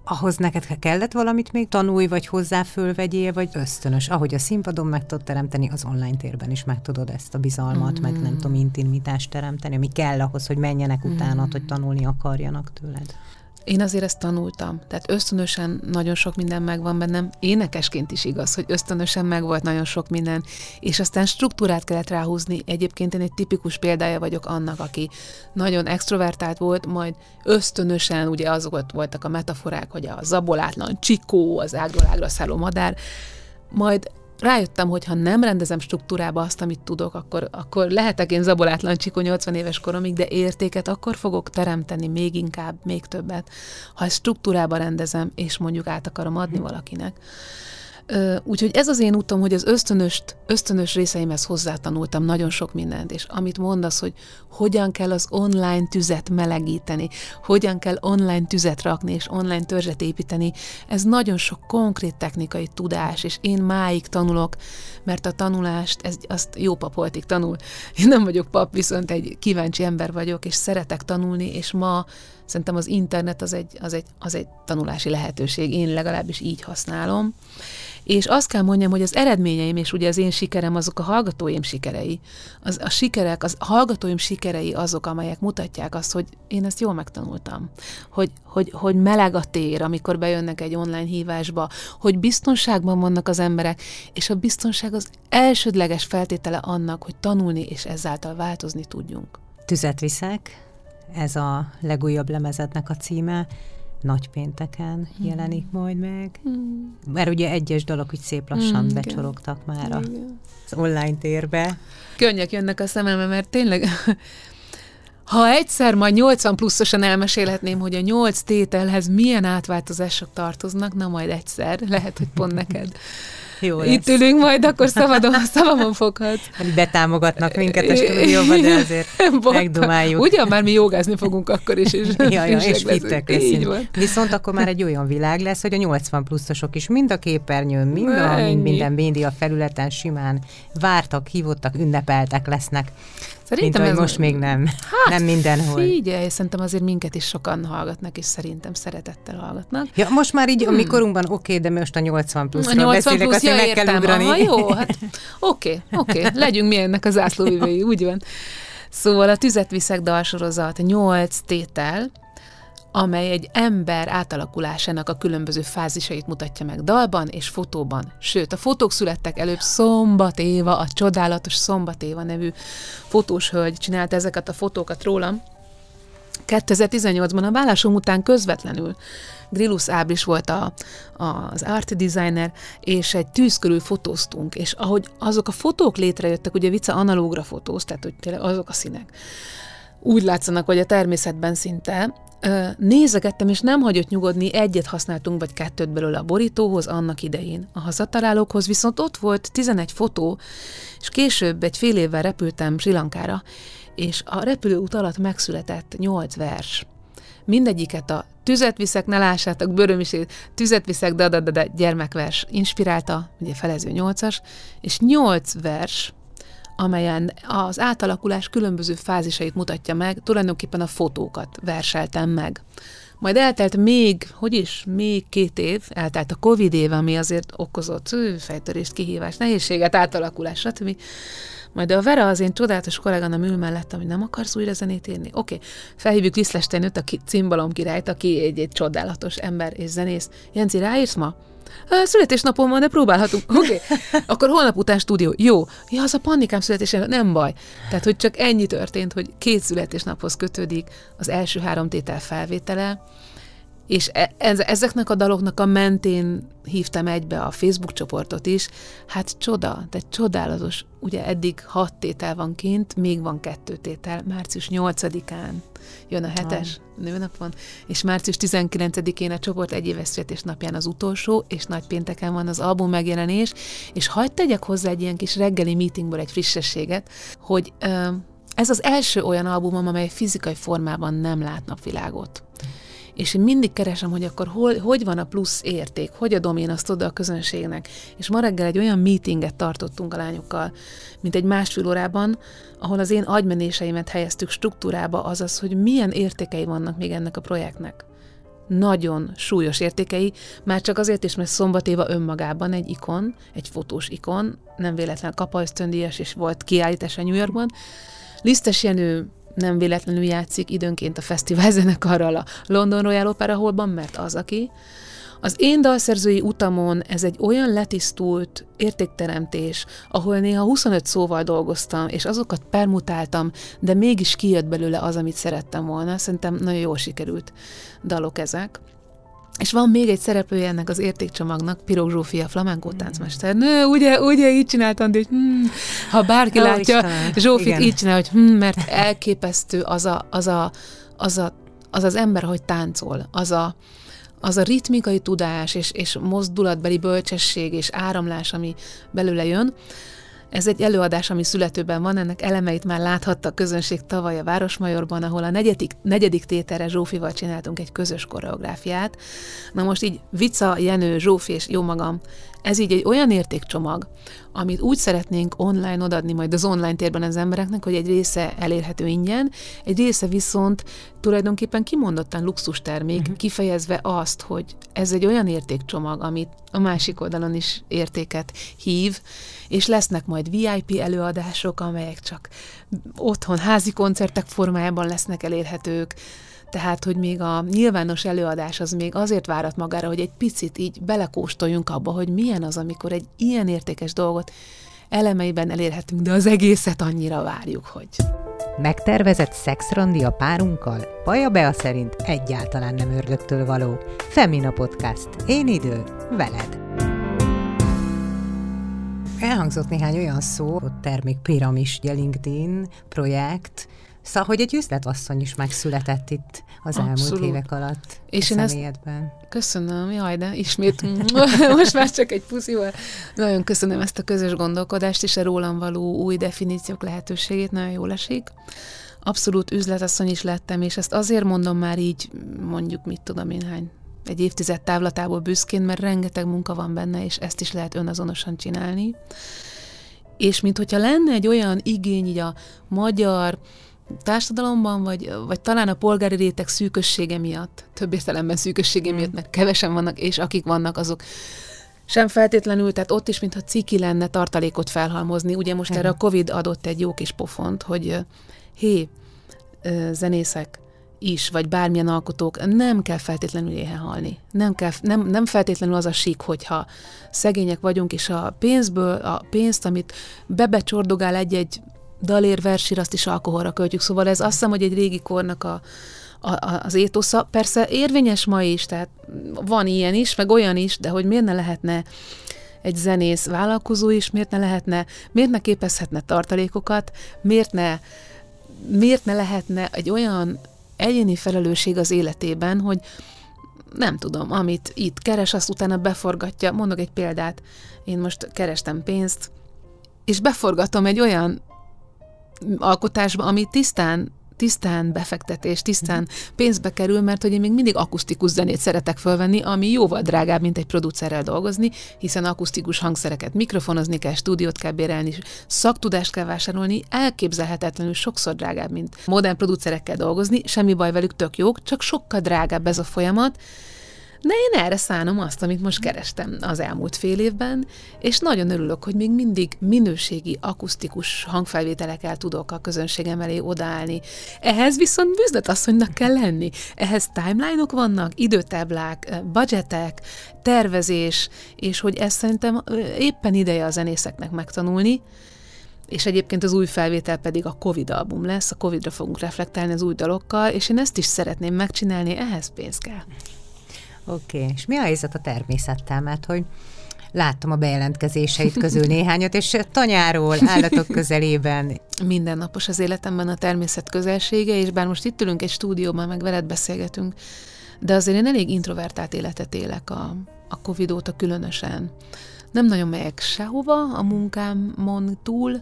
ahhoz neked kellett valamit még tanulj, vagy hozzá fölvegyél, vagy ösztönös. Ahogy a színpadon meg tudod teremteni, az online térben is meg tudod ezt a bizalmat, mm. meg nem tudom, intimitást teremteni, ami kell ahhoz, hogy menjenek mm. utána, hogy tanulni akarjanak tőled. Én azért ezt tanultam, tehát ösztönösen nagyon sok minden megvan bennem, énekesként is igaz, hogy ösztönösen megvolt nagyon sok minden, és aztán struktúrát kellett ráhúzni. Egyébként én egy tipikus példája vagyok annak, aki nagyon extrovertált volt, majd ösztönösen, ugye azok voltak a metaforák, hogy a zabolátlan csikó, az ágról ágra szálló madár, majd rájöttem, hogy ha nem rendezem struktúrába azt, amit tudok, akkor, akkor lehetek én zabolátlan csikó 80 éves koromig, de értéket akkor fogok teremteni még inkább, még többet, ha ezt struktúrába rendezem, és mondjuk át akarom adni valakinek. Úgyhogy ez az én utam, hogy az ösztönöst, ösztönös részeimhez hozzátanultam nagyon sok mindent, és amit mondasz, hogy hogyan kell az online tüzet melegíteni, hogyan kell online tüzet rakni, és online törzset építeni, ez nagyon sok konkrét technikai tudás, és én máig tanulok, mert a tanulást, ez, azt jó pap tanul. Én nem vagyok pap, viszont egy kíváncsi ember vagyok, és szeretek tanulni, és ma szerintem az internet az egy, az egy, az egy tanulási lehetőség. Én legalábbis így használom. És azt kell mondjam, hogy az eredményeim, és ugye az én sikerem, azok a hallgatóim sikerei. Az, a sikerek, az hallgatóim sikerei azok, amelyek mutatják azt, hogy én ezt jól megtanultam. Hogy, hogy, hogy meleg a tér, amikor bejönnek egy online hívásba, hogy biztonságban vannak az emberek, és a biztonság az elsődleges feltétele annak, hogy tanulni és ezáltal változni tudjunk. Tüzet viszek, ez a legújabb lemezednek a címe nagypénteken hmm. jelenik majd meg. Hmm. Mert ugye egyes dalok úgy szép lassan hmm, becsorogtak már a, az online térbe. Könnyek jönnek a szemembe, mert tényleg ha egyszer majd 80 pluszosan elmesélhetném, hogy a 8 tételhez milyen átváltozások tartoznak, na majd egyszer, lehet, hogy pont neked. Jó lesz. Itt ülünk majd, akkor szabadon, szabadon foghat. Betámogatnak minket a stúdióban, de azért megdumáljuk. Ugyan már mi jogázni fogunk akkor is, és, ja, ja, és fittek leszünk. Viszont akkor már egy olyan világ lesz, hogy a 80 pluszosok is mind a képernyőn, mind a, mind minden média felületen simán vártak, hívottak, ünnepeltek lesznek. Szerintem Mint, ez most még nem. Hát, nem mindenhol. Figyelj, szerintem azért minket is sokan hallgatnak, és szerintem szeretettel hallgatnak. Ja, most már így hmm. a mikorunkban oké, okay, de most a 80 pluszról a 80 beszélek, plusz, ja, meg értem, kell ugrani. Aha, jó, hát oké, okay, oké, okay. legyünk mi ennek az ászlóvivői, úgy van. Szóval a Tüzet Viszek dalsorozat 8 tétel, amely egy ember átalakulásának a különböző fázisait mutatja meg dalban és fotóban. Sőt, a fotók születtek előbb Szombat Éva, a csodálatos Szombat Éva nevű fotós hölgy csinálta ezeket a fotókat rólam. 2018-ban a vállásom után közvetlenül Grillus Ábris volt a, a, az art designer, és egy tűz körül fotóztunk, és ahogy azok a fotók létrejöttek, ugye Vica analógra fotóz, tehát hogy tényleg azok a színek, úgy látszanak, hogy a természetben szinte, nézegettem, és nem hagyott nyugodni, egyet használtunk, vagy kettőt belőle a borítóhoz annak idején. A hazatalálókhoz viszont ott volt 11 fotó, és később egy fél évvel repültem Sri Lankára, és a repülőút alatt megszületett 8 vers. Mindegyiket a Tüzet viszek, ne lássátok, bőrömisét, Tüzet viszek, da, da, da, da, gyermekvers inspirálta, ugye felező nyolcas, és nyolc vers amelyen az átalakulás különböző fázisait mutatja meg, tulajdonképpen a fotókat verseltem meg. Majd eltelt még, hogy is, még két év, eltelt a Covid év, ami azért okozott fejtörést, kihívást, nehézséget, átalakulás, stb. Majd a Vera az én csodálatos kolléganám ül mellettem, hogy nem akarsz újra zenét írni? Oké, okay. felhívjuk Lisztesteinőt, a cimbalom királyt, aki egy, egy csodálatos ember és zenész. Jenci, ráírsz ma? Születésnapom van, de próbálhatunk. Oké, okay. akkor holnap után stúdió. Jó. Ja, az a panikám születése, nem baj. Tehát, hogy csak ennyi történt, hogy két születésnaphoz kötődik az első három tétel felvétele, és e- ezeknek a daloknak a mentén hívtam egybe a Facebook csoportot is. Hát csoda, de csodálatos. Ugye eddig hat tétel van kint, még van kettő tétel. Március 8-án jön a hetes ah. nőnapon, és március 19-én a csoport egyéves születésnapján az utolsó, és nagy pénteken van az album megjelenés, és hagyd tegyek hozzá egy ilyen kis reggeli meetingből egy frissességet, hogy ez az első olyan albumom, amely fizikai formában nem lát napvilágot és én mindig keresem, hogy akkor hol, hogy van a plusz érték, hogy adom én azt oda a közönségnek. És ma reggel egy olyan meetinget tartottunk a lányokkal, mint egy másfél órában, ahol az én agymenéseimet helyeztük struktúrába, azaz, hogy milyen értékei vannak még ennek a projektnek nagyon súlyos értékei, már csak azért is, mert Szombatéva önmagában egy ikon, egy fotós ikon, nem véletlen kapajsztöndíjas, és volt kiállítás a New Yorkban. Lisztes Jenő nem véletlenül játszik időnként a fesztivál zenekarral a London Royal Opera Hallban, mert az, aki. Az én dalszerzői utamon ez egy olyan letisztult értékteremtés, ahol néha 25 szóval dolgoztam, és azokat permutáltam, de mégis kijött belőle az, amit szerettem volna. Szerintem nagyon jól sikerült dalok ezek. És van még egy szereplője ennek az értékcsomagnak, Pirog Zsófia, flamenkó táncmester. Nő, ugye, ugye így csináltam, de hmm, ha bárki Ó, látja, Istenem. Zsófit Igen. így csinál, hogy hmm, mert elképesztő az a, az, a, az, a, az az ember, hogy táncol, az a, az a ritmikai tudás és, és mozdulatbeli bölcsesség és áramlás, ami belőle jön, ez egy előadás, ami születőben van, ennek elemeit már láthatta a közönség tavaly a Városmajorban, ahol a negyedik, negyedik tételre Zsófival csináltunk egy közös koreográfiát. Na most így Vica, Jenő, Zsófi és jó magam, ez így egy olyan értékcsomag, amit úgy szeretnénk online odadni majd az online térben az embereknek, hogy egy része elérhető ingyen, egy része viszont tulajdonképpen kimondottan luxus termék, uh-huh. kifejezve azt, hogy ez egy olyan értékcsomag, amit a másik oldalon is értéket hív, és lesznek majd VIP előadások, amelyek csak otthon házi koncertek formájában lesznek elérhetők, tehát, hogy még a nyilvános előadás az még azért várat magára, hogy egy picit így belekóstoljunk abba, hogy milyen az, amikor egy ilyen értékes dolgot elemeiben elérhetünk, de az egészet annyira várjuk, hogy... Megtervezett szexrandi a párunkkal? Paja Bea szerint egyáltalán nem ördögtől való. Femina Podcast. Én idő, veled. Elhangzott néhány olyan szó, hogy termékpiramis, ugye LinkedIn projekt, Szóval, hogy egy üzletasszony is megszületett itt az Abszolút. elmúlt évek alatt És én ezt köszönöm, jaj, de ismét most már csak egy puszival. Nagyon köszönöm ezt a közös gondolkodást és a rólam való új definíciók lehetőségét, nagyon jól esik. Abszolút üzletasszony is lettem, és ezt azért mondom már így, mondjuk mit tudom én hány, egy évtized távlatából büszkén, mert rengeteg munka van benne, és ezt is lehet önazonosan csinálni. És mint hogyha lenne egy olyan igény így a magyar társadalomban, vagy, vagy talán a polgári réteg szűkössége miatt, több értelemben szűkössége miatt, mert kevesen vannak, és akik vannak, azok sem feltétlenül, tehát ott is, mintha ciki lenne tartalékot felhalmozni. Ugye most erre a Covid adott egy jó kis pofont, hogy hé, zenészek is, vagy bármilyen alkotók, nem kell feltétlenül éhen halni. Nem, kell, nem, nem feltétlenül az a sík, hogyha szegények vagyunk, és a pénzből, a pénzt, amit bebecsordogál egy-egy dalér versir, azt is alkoholra költjük. Szóval ez azt hiszem, hogy egy régi kornak a, a, az étosza. Persze érvényes ma is, tehát van ilyen is, meg olyan is, de hogy miért ne lehetne egy zenész vállalkozó is, miért ne lehetne, miért ne képezhetne tartalékokat, miért ne, miért ne lehetne egy olyan egyéni felelősség az életében, hogy nem tudom, amit itt keres, azt utána beforgatja. Mondok egy példát. Én most kerestem pénzt, és beforgatom egy olyan alkotásba, ami tisztán tisztán befektetés, tisztán pénzbe kerül, mert hogy én még mindig akusztikus zenét szeretek fölvenni, ami jóval drágább, mint egy producerrel dolgozni, hiszen akusztikus hangszereket mikrofonozni kell, stúdiót kell bérelni, szaktudást kell vásárolni, elképzelhetetlenül sokszor drágább, mint modern producerekkel dolgozni, semmi baj velük, tök jók, csak sokkal drágább ez a folyamat, de én erre szánom azt, amit most kerestem az elmúlt fél évben, és nagyon örülök, hogy még mindig minőségi, akusztikus hangfelvételekkel tudok a közönségem elé odaállni. Ehhez viszont büzdetasszonynak kell lenni. Ehhez timeline-ok vannak, időtáblák, budgetek, tervezés, és hogy ezt szerintem éppen ideje a zenészeknek megtanulni, és egyébként az új felvétel pedig a Covid album lesz, a Covidra fogunk reflektálni az új dalokkal, és én ezt is szeretném megcsinálni, ehhez pénz kell. Oké, okay. és mi a helyzet a természettel? Mert hogy láttam a bejelentkezéseit közül néhányat, és tanyáról, állatok közelében. Mindennapos az életemben a természet közelsége, és bár most itt ülünk egy stúdióban, meg veled beszélgetünk, de azért én elég introvertált életet élek a, a Covid óta különösen. Nem nagyon megyek sehova a munkámon túl,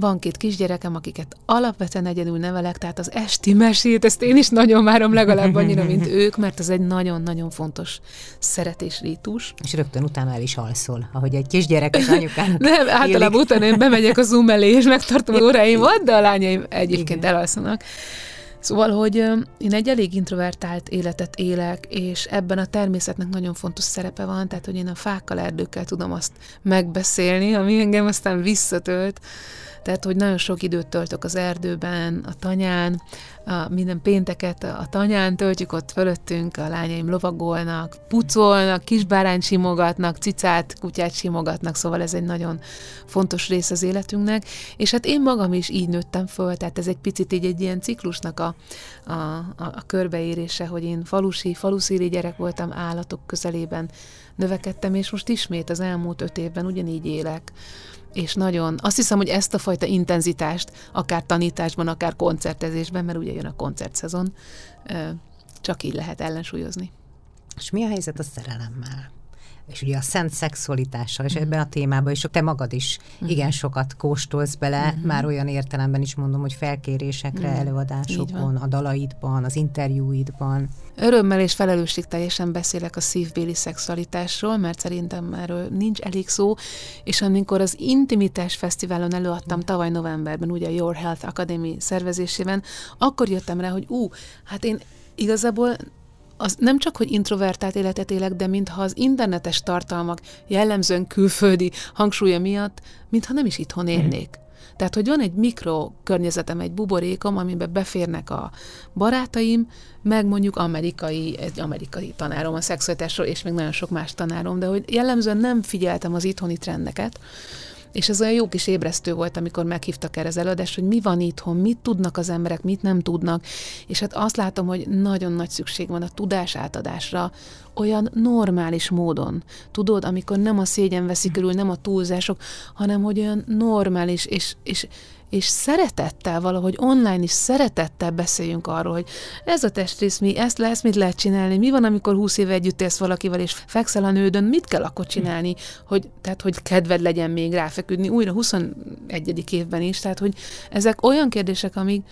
van két kisgyerekem, akiket alapvetően egyedül nevelek, tehát az esti mesét, ezt én is nagyon várom legalább annyira, mint ők, mert ez egy nagyon-nagyon fontos szeretésrítus. És rögtön utána el is alszol, ahogy egy kisgyerek az anyukán. Nem, általában utána én bemegyek a Zoom elé, és megtartom az óráimat, de a lányaim egyébként Igen. elalszanak. Szóval, hogy én egy elég introvertált életet élek, és ebben a természetnek nagyon fontos szerepe van, tehát, hogy én a fákkal, erdőkkel tudom azt megbeszélni, ami engem aztán visszatölt, tehát, hogy nagyon sok időt töltök az erdőben, a tanyán, a minden pénteket a tanyán töltjük ott fölöttünk, a lányaim lovagolnak, pucolnak, kisbárányt simogatnak, cicát, kutyát simogatnak, szóval ez egy nagyon fontos rész az életünknek, és hát én magam is így nőttem föl, tehát ez egy picit így egy ilyen ciklusnak a, a, a, a körbeérése, hogy én falusi, faluszíri gyerek voltam állatok közelében, növekedtem, és most ismét az elmúlt öt évben ugyanígy élek és nagyon, azt hiszem, hogy ezt a fajta intenzitást, akár tanításban, akár koncertezésben, mert ugye jön a koncertszezon, csak így lehet ellensúlyozni. És mi a helyzet a szerelemmel? És ugye a szent szexualitással, és ebben a témában is te magad is uh-huh. igen sokat kóstolsz bele, uh-huh. már olyan értelemben is mondom, hogy felkérésekre, uh-huh. előadásokon, a dalaidban, az interjúidban. Örömmel és felelősség teljesen beszélek a szívbéli szexualitásról, mert szerintem erről nincs elég szó, és amikor az Intimitás Fesztiválon előadtam tavaly novemberben, ugye a Your Health Academy szervezésében, akkor jöttem rá, hogy ú, hát én igazából az nem csak, hogy introvertált életet élek, de mintha az internetes tartalmak jellemzően külföldi hangsúlya miatt, mintha nem is itthon mhm. élnék. Tehát, hogy van egy mikro környezetem, egy buborékom, amiben beférnek a barátaim, meg mondjuk amerikai, egy amerikai tanárom a szexualitásról, és még nagyon sok más tanárom, de hogy jellemzően nem figyeltem az itthoni trendeket, és ez olyan jó kis ébresztő volt, amikor meghívtak erre az előadást, hogy mi van itthon, mit tudnak az emberek, mit nem tudnak, és hát azt látom, hogy nagyon nagy szükség van a tudás átadásra, olyan normális módon. Tudod, amikor nem a szégyen veszi körül, nem a túlzások, hanem hogy olyan normális és, és és szeretettel valahogy online is szeretettel beszéljünk arról, hogy ez a testrész mi, ezt lesz, mit lehet csinálni, mi van, amikor húsz éve együtt élsz valakivel, és fekszel a nődön, mit kell akkor csinálni, hogy, tehát, hogy kedved legyen még ráfeküdni újra 21. évben is, tehát, hogy ezek olyan kérdések, amik,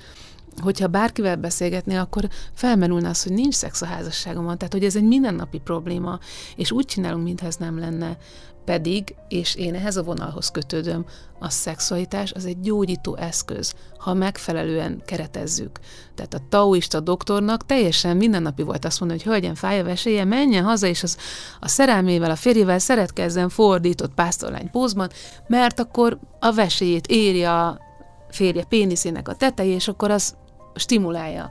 hogyha bárkivel beszélgetné, akkor felmerülne az, hogy nincs szex a házasságomban, tehát hogy ez egy mindennapi probléma, és úgy csinálunk, mintha ez nem lenne. Pedig, és én ehhez a vonalhoz kötődöm, a szexualitás az egy gyógyító eszköz, ha megfelelően keretezzük. Tehát a taoista doktornak teljesen mindennapi volt azt mondani, hogy hölgyen fáj a veséje, menjen haza, és az a szerelmével, a férjével szeretkezzen fordított pásztorlány pózban, mert akkor a veséjét éri a férje péniszének a tetejé, és akkor az stimulálja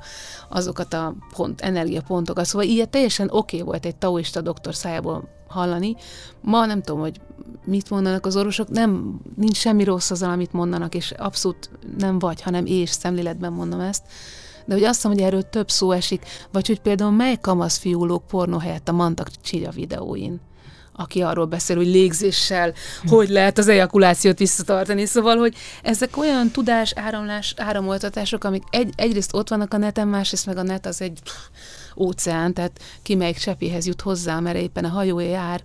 azokat a pont, energiapontokat. Szóval ilyet teljesen oké okay volt egy taoista doktor szájából hallani. Ma nem tudom, hogy mit mondanak az orvosok, nem, nincs semmi rossz azzal, amit mondanak, és abszolút nem vagy, hanem és szemléletben mondom ezt. De hogy azt hiszem, hogy erről több szó esik, vagy hogy például mely kamasz fiúlók pornó helyett a Mantak Csilya videóin aki arról beszél, hogy légzéssel hogy lehet az ejakulációt visszatartani. Szóval, hogy ezek olyan tudás, áramlás, áramoltatások, amik egy, egyrészt ott vannak a neten, másrészt meg a net az egy óceán, tehát ki melyik csepéhez jut hozzá, mert éppen a hajója jár,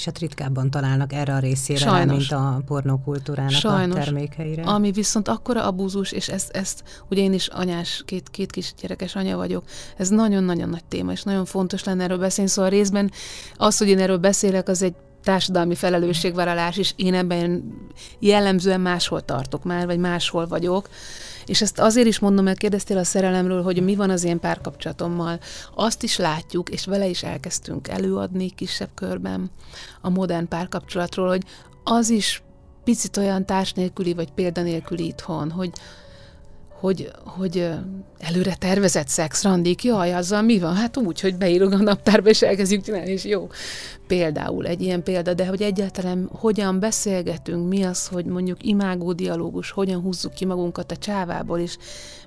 és hát ritkábban találnak erre a részére, Sajnos. mint a pornókultúrának Sajnos. a termékeire. Ami viszont akkora abúzus, és ezt, ezt ugye én is anyás, két, két kis gyerekes anya vagyok, ez nagyon-nagyon nagy téma, és nagyon fontos lenne erről beszélni, szóval részben az, hogy én erről beszélek, az egy társadalmi felelősségvállalás, és én ebben jellemzően máshol tartok már, vagy máshol vagyok, és ezt azért is mondom, mert kérdeztél a szerelemről, hogy mi van az én párkapcsolatommal. Azt is látjuk, és vele is elkezdtünk előadni kisebb körben a modern párkapcsolatról, hogy az is picit olyan társ nélküli, vagy példanélküli itthon, hogy, hogy, hogy előre tervezett szexrandik, jaj, azzal mi van? Hát úgy, hogy beírok a naptárba, és elkezdjük csinálni, és jó. Például egy ilyen példa, de hogy egyáltalán hogyan beszélgetünk, mi az, hogy mondjuk imágó dialógus, hogyan húzzuk ki magunkat a csávából, és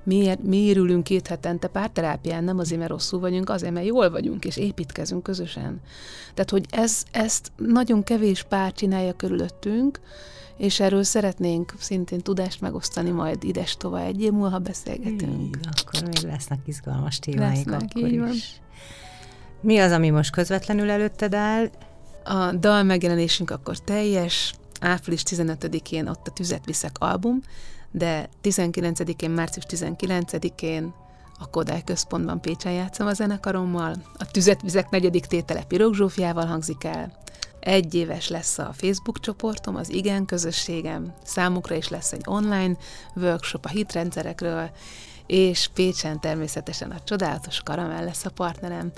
miért, mi ürülünk két hetente párterápián, nem azért, mert rosszul vagyunk, azért, mert jól vagyunk, és építkezünk közösen. Tehát, hogy ez, ezt nagyon kevés pár csinálja körülöttünk, és erről szeretnénk szintén tudást megosztani majd ides tovább egy év múlva beszélgetünk. Így, akkor még lesznek izgalmas témáink lesznek, akkor is. Van. Mi az, ami most közvetlenül előtted áll? A dal megjelenésünk akkor teljes, április 15-én ott a Tüzet Viszek album, de 19-én, március 19-én a Kodály Központban Pécsen játszom a zenekarommal, a Tüzet Vizek negyedik tétele Pirog Zsófiával hangzik el, egy éves lesz a Facebook csoportom, az Igen közösségem, számukra is lesz egy online workshop a hitrendszerekről, és Pécsen természetesen a csodálatos Karamell lesz a partnerem,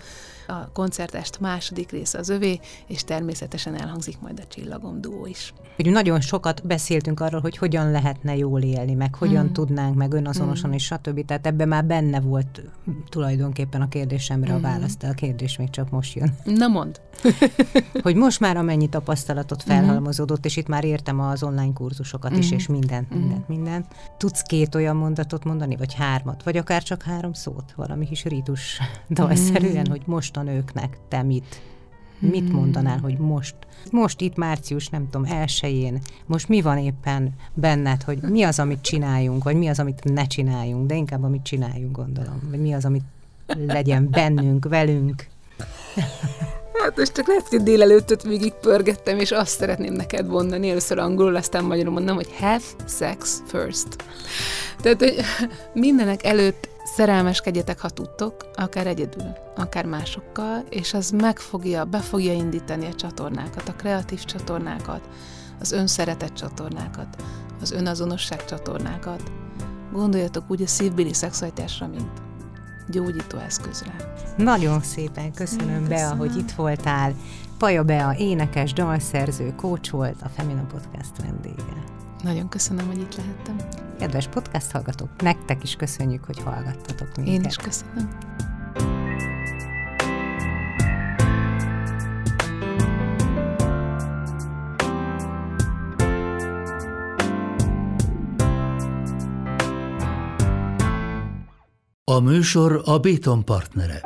a koncertest második része az övé, és természetesen elhangzik majd a Csillagom duó is. Úgy nagyon sokat beszéltünk arról, hogy hogyan lehetne jól élni, meg hogyan mm. tudnánk, meg önazonosan, mm. és stb. Tehát ebben már benne volt tulajdonképpen a kérdésemre mm. a választ, a kérdés még csak most jön. Na mond. hogy most már amennyi tapasztalatot mhm. felhalmozódott, és itt már értem az online kurzusokat mm. is, és mindent, mindent, mm. mindent. Tudsz két olyan mondatot mondani, vagy hármat, vagy akár csak három szót, valami kis rítus dalszerűen, mm. hogy most a nőknek te mit, mit hmm. mondanál, hogy most, most itt március, nem tudom, elsőjén, most mi van éppen benned, hogy mi az, amit csináljunk, vagy mi az, amit ne csináljunk, de inkább amit csináljunk, gondolom, vagy mi az, amit legyen bennünk, velünk. Hát most csak lehet, hogy délelőttöt végig pörgettem, és azt szeretném neked mondani, először angolul, aztán magyarul mondom, hogy have sex first. Tehát, hogy mindenek előtt szerelmeskedjetek, ha tudtok, akár egyedül, akár másokkal, és az meg fogja, be fogja indítani a csatornákat, a kreatív csatornákat, az önszeretet csatornákat, az önazonosság csatornákat. Gondoljatok úgy a szívbéli szexualitásra, mint gyógyító eszközre. Nagyon szépen köszönöm, köszönöm. Bea, hogy itt voltál. Paja Bea, énekes, dalszerző, coach volt, a Femina Podcast vendége. Nagyon köszönöm, hogy itt lehettem. Kedves podcast hallgatók, nektek is köszönjük, hogy hallgattatok minket. Én is köszönöm. A műsor a Béton partnere.